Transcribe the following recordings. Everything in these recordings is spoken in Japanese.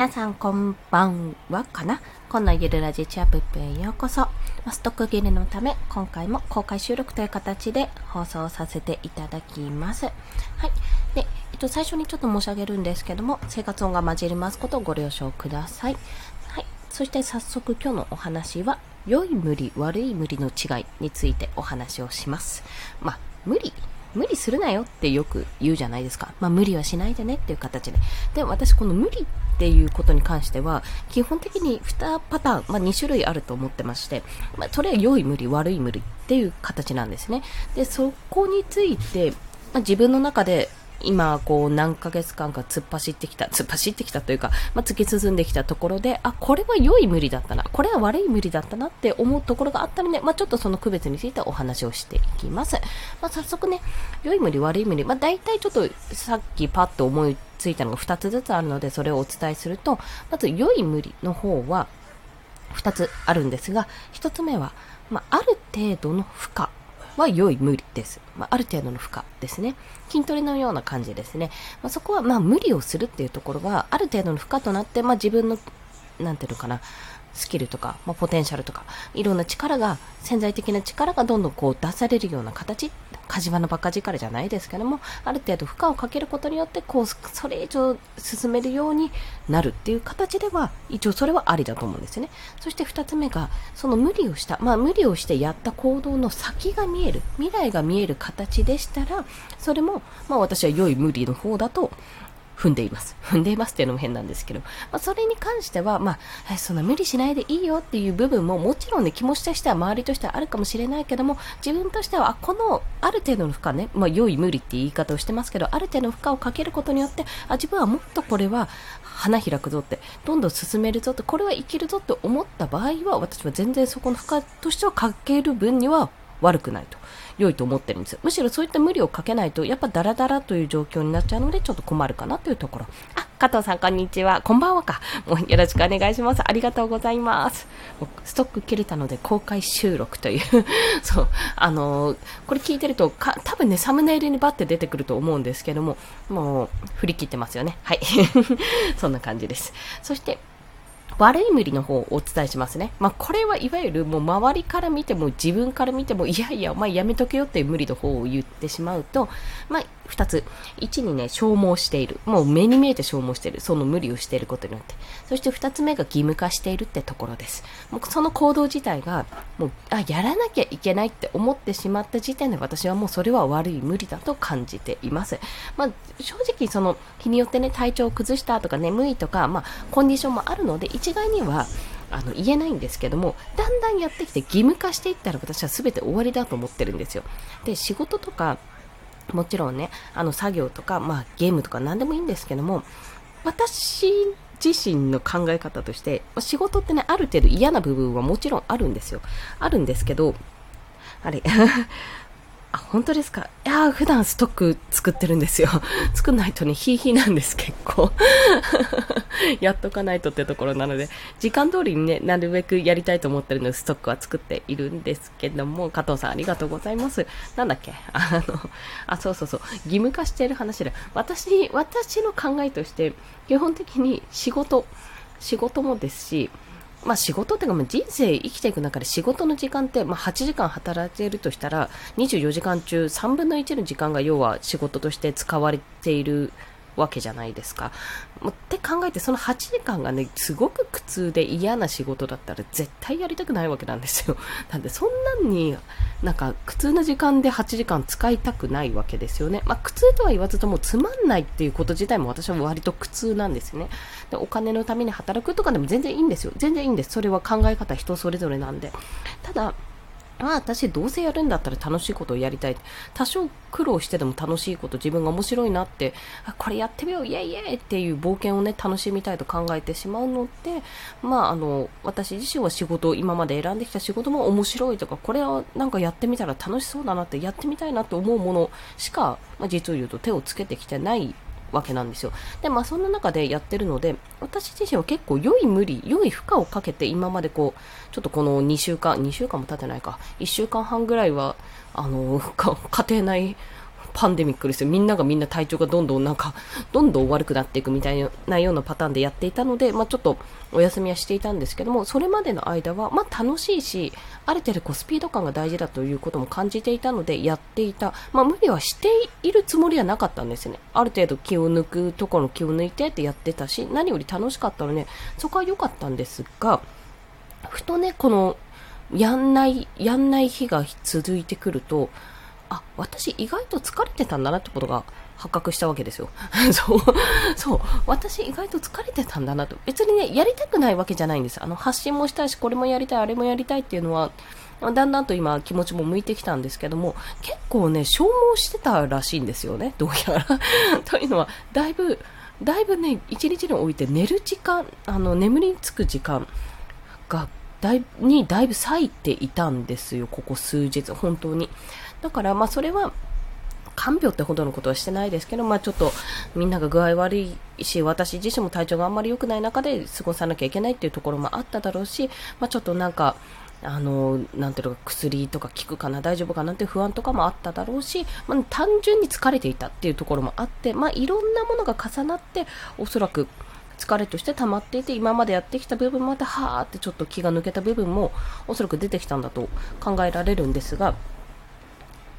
皆さんこんばんはかな？このゆるラジチアップへようこそ。ストック切れのため、今回も公開収録という形で放送させていただきます。はい。で、えっと、最初にちょっと申し上げるんですけども、生活音が混じりますことをご了承ください。はい。そして早速今日のお話は、良い無理、悪い無理の違いについてお話をします。まあ、無理無理するなよってよく言うじゃないですか。まあ無理はしないでねっていう形で。で、私この無理っていうことに関しては、基本的に2パターン、まあ2種類あると思ってまして、まあそれは良い無理、悪い無理っていう形なんですね。で、そこについて、まあ、自分の中で今、こう、何ヶ月間か突っ走ってきた、突っ走ってきたというか、まあ、突き進んできたところで、あ、これは良い無理だったな、これは悪い無理だったなって思うところがあったので、まあ、ちょっとその区別についてお話をしていきます。まあ、早速ね、良い無理、悪い無理、まあ、大体ちょっとさっきパッと思いついたのが2つずつあるので、それをお伝えすると、まず良い無理の方は、2つあるんですが、1つ目は、まあ、ある程度の負荷は良い無理です。まあ、ある程度の負荷ですね。筋トレのような感じですね。まあ、そこはまあ無理をするっていうところはある程度の負荷となって、まあ、自分の、なんていうのかな、スキルとか、まあ、ポテンシャルとか、いろんな力が、潜在的な力がどんどんこう出されるような形、火事場のバカ力じゃないですけども、ある程度負荷をかけることによって、こう、それ以上進めるようになるっていう形では、一応それはありだと思うんですよね。そして二つ目が、その無理をした、まあ無理をしてやった行動の先が見える、未来が見える形でしたら、それも、まあ私は良い無理の方だと踏んでいます。踏んでいますっていうのも変なんですけど、まあ、それに関しては、まあ、そんな無理しないでいいよっていう部分ももちろんね、気持ちとしては周りとしてはあるかもしれないけども、自分としては、このある程度の負荷ね、まあ、良い無理って言い方をしてますけど、ある程度の負荷をかけることによって、あ、自分はもっとこれは花開くぞって、どんどん進めるぞって、これはいけるぞって思った場合は、私は全然そこの負荷としてはかける分には悪くないと。良いと思ってるんですむしろそういった無理をかけないと、やっぱダラダラという状況になっちゃうので、ちょっと困るかなというところ。あ、加藤さん、こんにちは。こんばんはか。もうよろしくお願いします。ありがとうございます。ストック切れたので公開収録という そう、あのー、これ聞いてると、か、多分ね、サムネイルにバッて出てくると思うんですけども、もう、振り切ってますよね。はい。そんな感じです。そして、悪い無理の方をお伝えしますね。まあ、これはいわゆるもう周りから見ても自分から見てもいやいや、お前やめとけよっていう無理の方を言ってしまうと、まあ、二つ。一にね、消耗している。もう目に見えて消耗している。その無理をしていることによって。そして二つ目が義務化しているってところです。もうその行動自体が、もう、あ、やらなきゃいけないって思ってしまった時点で私はもうそれは悪い無理だと感じています。まあ、正直その日によってね、体調を崩したとか眠いとか、まあ、コンディションもあるので、一概には、あの言えないんですけどもだんだんやってきて義務化していったら私は全て終わりだと思ってるんですよで仕事とかもちろんね、あの作業とか、まあゲームとか何でもいいんですけども、私自身の考え方として、仕事ってね、ある程度嫌な部分はもちろんあるんですよ。あるんですけど、あれ、あ、本当ですか？いや普段ストック作ってるんですよ。作んないとね、ヒーヒーなんです、結構。やっとかないとってところなので、時間通りにね、なるべくやりたいと思ってるので、ストックは作っているんですけども、加藤さんありがとうございます。なんだっけ？あの、あ、そうそうそう、義務化している話で、私、私の考えとして、基本的に仕事、仕事もですし、まあ仕事っていうか、まあ、人生生きていく中で仕事の時間って、まあ8時間働いているとしたら、24時間中3分の1の時間が要は仕事として使われているわけじゃないですか。って考えて、その8時間がね、すごく苦痛で嫌な仕事だったら絶対やりたくないわけなんですよ。なんで、そんなんに、なんか苦痛な時間で8時間使いたくないわけですよね。まあ、苦痛とは言わずともつまんないっていうこと自体も私は割と苦痛なんですね。で、お金のために働くとかでも全然いいんですよ。全然いいんです。それは考え方人それぞれなんで。ただ、まあ私どうせやるんだったら楽しいことをやりたい。多少苦労してでも楽しいこと自分が面白いなって、あこれやってみよう、イエイイエイっていう冒険をね、楽しみたいと考えてしまうので、まああの、私自身は仕事、今まで選んできた仕事も面白いとか、これはなんかやってみたら楽しそうだなって、やってみたいなって思うものしか、まあ、実を言うと手をつけてきてないわけなんですよ。で、まあそんな中でやってるので、私自身は結構良い無理、良い負荷をかけて今までこう、ちょっとこの2週間、2週間も経ってないか、1週間半ぐらいは、あの、家庭内パンデミックですよ。みんながみんな体調がどんどんなんか、どんどん悪くなっていくみたいなようなパターンでやっていたので、まあちょっとお休みはしていたんですけども、それまでの間は、まあ楽しいし、ある程度こうスピード感が大事だということも感じていたので、やっていた。まあ無理はしているつもりはなかったんですね。ある程度気を抜くところの気を抜いてってやってたし、何より楽しかったので、そこは良かったんですが、ふとね、この、やんない、やんない日が続いてくると、あ、私意外と疲れてたんだなってことが発覚したわけですよ。そう、そう、私意外と疲れてたんだなと。別にね、やりたくないわけじゃないんです。あの、発信もしたいし、これもやりたい、あれもやりたいっていうのは、だんだんと今気持ちも向いてきたんですけども、結構ね、消耗してたらしいんですよね、どうやら。というのは、だいぶ、だいぶね、一日において寝る時間、あの、眠りにつく時間が、だいにだいぶ割いていたんですよ、ここ数日、本当に。だから、まあ、それは、看病ってほどのことはしてないですけど、まあ、ちょっとみんなが具合悪いし、私自身も体調があんまり良くない中で過ごさなきゃいけないっていうところもあっただろうし、まあ、ちょっとなんか、あの、なんていうか、薬とか効くかな、大丈夫かなって不安とかもあっただろうし、まあ、単純に疲れていたっていうところもあって、まあ、いろんなものが重なって、おそらく、疲れとして溜まっていて、今までやってきた部分まで、はーってちょっと気が抜けた部分も、おそらく出てきたんだと考えられるんですが、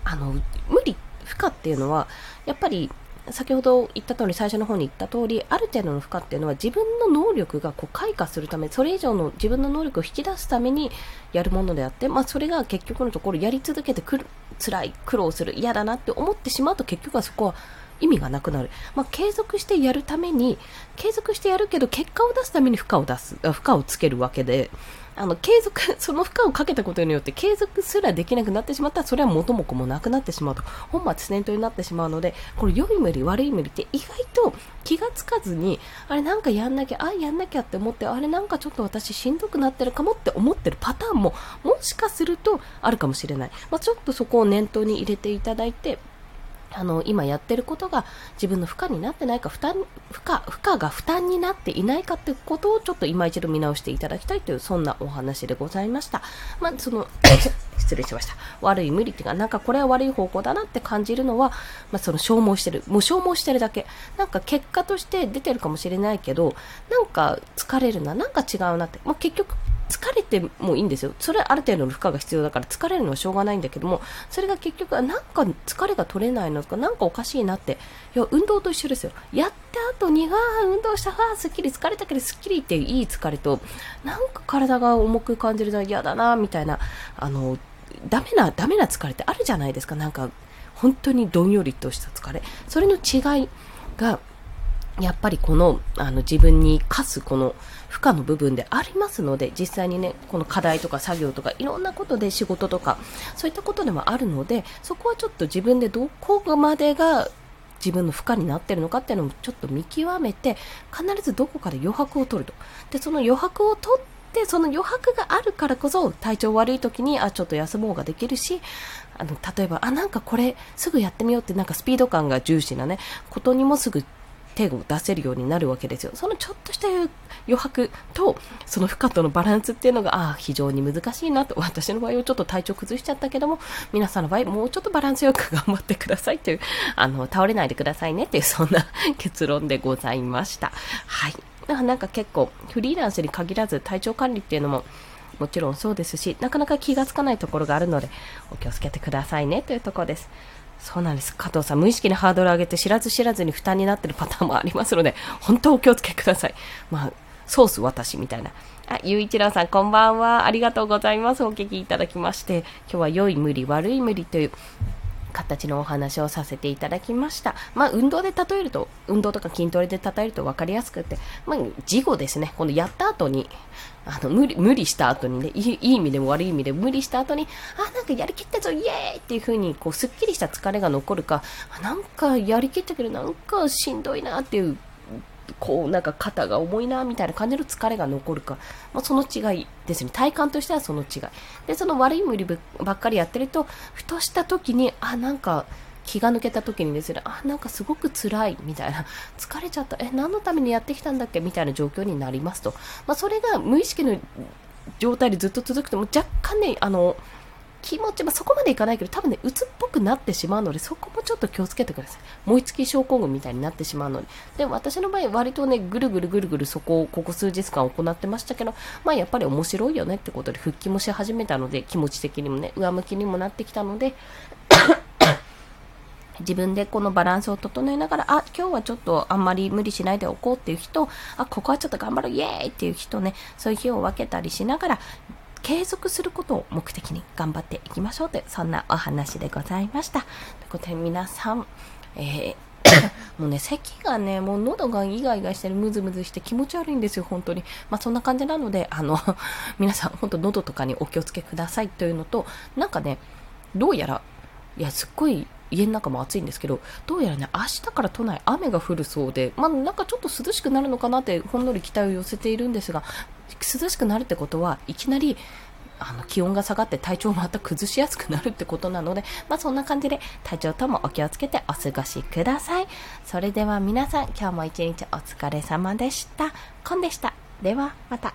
あの、無理、負荷っていうのは、やっぱり、先ほど言った通り、最初の方に言った通り、ある程度の負荷っていうのは自分の能力がこう開花するため、それ以上の自分の能力を引き出すためにやるものであって、まあそれが結局のところやり続けてくる、辛い、苦労する、嫌だなって思ってしまうと結局はそこは意味がなくなる。まあ、継続してやるために、継続してやるけど、結果を出すために負荷を出す、負荷をつけるわけで、あの、継続、その負荷をかけたことによって継続すらできなくなってしまったら、それは元も子もなくなってしまうと、本末転倒になってしまうので、これ良い無理、悪い無理って意外と気がつかずに、あれなんかやんなきゃ、あ、やんなきゃって思って、あれなんかちょっと私しんどくなってるかもって思ってるパターンも、もしかするとあるかもしれない。まあ、ちょっとそこを念頭に入れていただいて、あの、今やってることが自分の負荷になってないか、負担、負荷、負荷が負担になっていないかってことをちょっと今一度見直していただきたいという、そんなお話でございました。まあ、その、失礼しました。悪い無理っていうか、なんかこれは悪い方向だなって感じるのは、まあ、その消耗してる。もう消耗してるだけ。なんか結果として出てるかもしれないけど、なんか疲れるな、なんか違うなって。まあ、結局疲れてもいいんですよ。それはある程度の負荷が必要だから疲れるのはしょうがないんだけども、それが結局、なんか疲れが取れないのか、なんかおかしいなって。いや、運動と一緒ですよ。やった後に、あ、運動した、ああ、すっきり疲れたけどすっきりっていい疲れと、なんか体が重く感じるのは嫌だな、みたいな、あの、ダメな、ダメな疲れってあるじゃないですか。なんか、本当にどんよりとした疲れ。それの違いが、やっぱりこの、あの、自分に課すこの負荷の部分でありますので、実際にね、この課題とか作業とかいろんなことで仕事とか、そういったことでもあるので、そこはちょっと自分でどこまでが自分の負荷になってるのかっていうのもちょっと見極めて、必ずどこかで余白を取ると。で、その余白を取って、その余白があるからこそ体調悪い時に、あ、ちょっと休もうができるし、あの、例えば、あ、なんかこれすぐやってみようってなんかスピード感が重視なね、ことにもすぐ手を出せるようになるわけですよ。そのちょっとした余白と、その負荷とのバランスっていうのが、ああ、非常に難しいなと。私の場合はちょっと体調崩しちゃったけども、皆さんの場合、もうちょっとバランスよく頑張ってくださいという、あの、倒れないでくださいねっていう、そんな結論でございました。はい。なんか結構、フリーランスに限らず体調管理っていうのも、もちろんそうですし、なかなか気がつかないところがあるので、お気をつけてくださいねというところです。そうなんです。加藤さん、無意識にハードル上げて知らず知らずに負担になってるパターンもありますので、本当お気をつけください。まあ、ソース私みたいな。あ、ゆういちろうさん、こんばんは。ありがとうございます。お聞きいただきまして、今日は良い無理、悪い無理という形のお話をさせていただきました。まあ、運動で例えると、運動とか筋トレで例えると分かりやすくて、まあ、事後ですね。このやった後に、あの、無理、無理した後にね、いいい意味でも悪い意味でも無理した後に、あ、なんかやりきったぞ、イエーイっていう風に、こう、すっきりした疲れが残るか、なんかやりきったけど、なんかしんどいなっていうこうなんか肩が重いなみたいな感じの疲れが残るか、まあ、その違いですね。体感としてはその違い。でその悪い無理ばっかりやってるとふとした時にあなんか気が抜けた時にですね、あ、なんかすごく辛いみたいな、疲れちゃった、え、何のためにやってきたんだっけ？みたいな状況になりますと。まあ、それが無意識の状態でずっと続くと、も若干ね、あの、気持ち、まあ、そこまでいかないけど、多分ね、鬱っぽくなってしまうので、そこもちょっと気をつけてください。燃え尽き症候群みたいになってしまうので。で、私の場合、割とね、ぐるぐるぐるぐるそこを、ここ数日間行ってましたけど、まあ、やっぱり面白いよねってことで、復帰もし始めたので、気持ち的にもね、上向きにもなってきたので、自分でこのバランスを整えながら、あ、今日はちょっとあんまり無理しないでおこうっていう人、あ、ここはちょっと頑張ろう、イエーイっていう人ね、そういう日を分けたりしながら、継続することを目的に頑張っていきましょうという、そんなお話でございました。ということで皆さん、えー もうね、咳がね、もう喉がイガイガしてる、ムズムズして気持ち悪いんですよ、本当に。まあそんな感じなので、あの、皆さん、本当喉とかにお気をつけくださいというのと、なんかね、どうやら、いや、すっごい家の中も暑いんですけど、どうやらね、明日から都内雨が降るそうで、まあなんかちょっと涼しくなるのかなってほんのり期待を寄せているんですが、涼しくなるってことはいきなりあの気温が下がって体調また崩しやすくなるってことなので、まあそんな感じで体調ともお気をつけてお過ごしください。それでは皆さん今日も一日お疲れ様でした。コンでした。ではまた。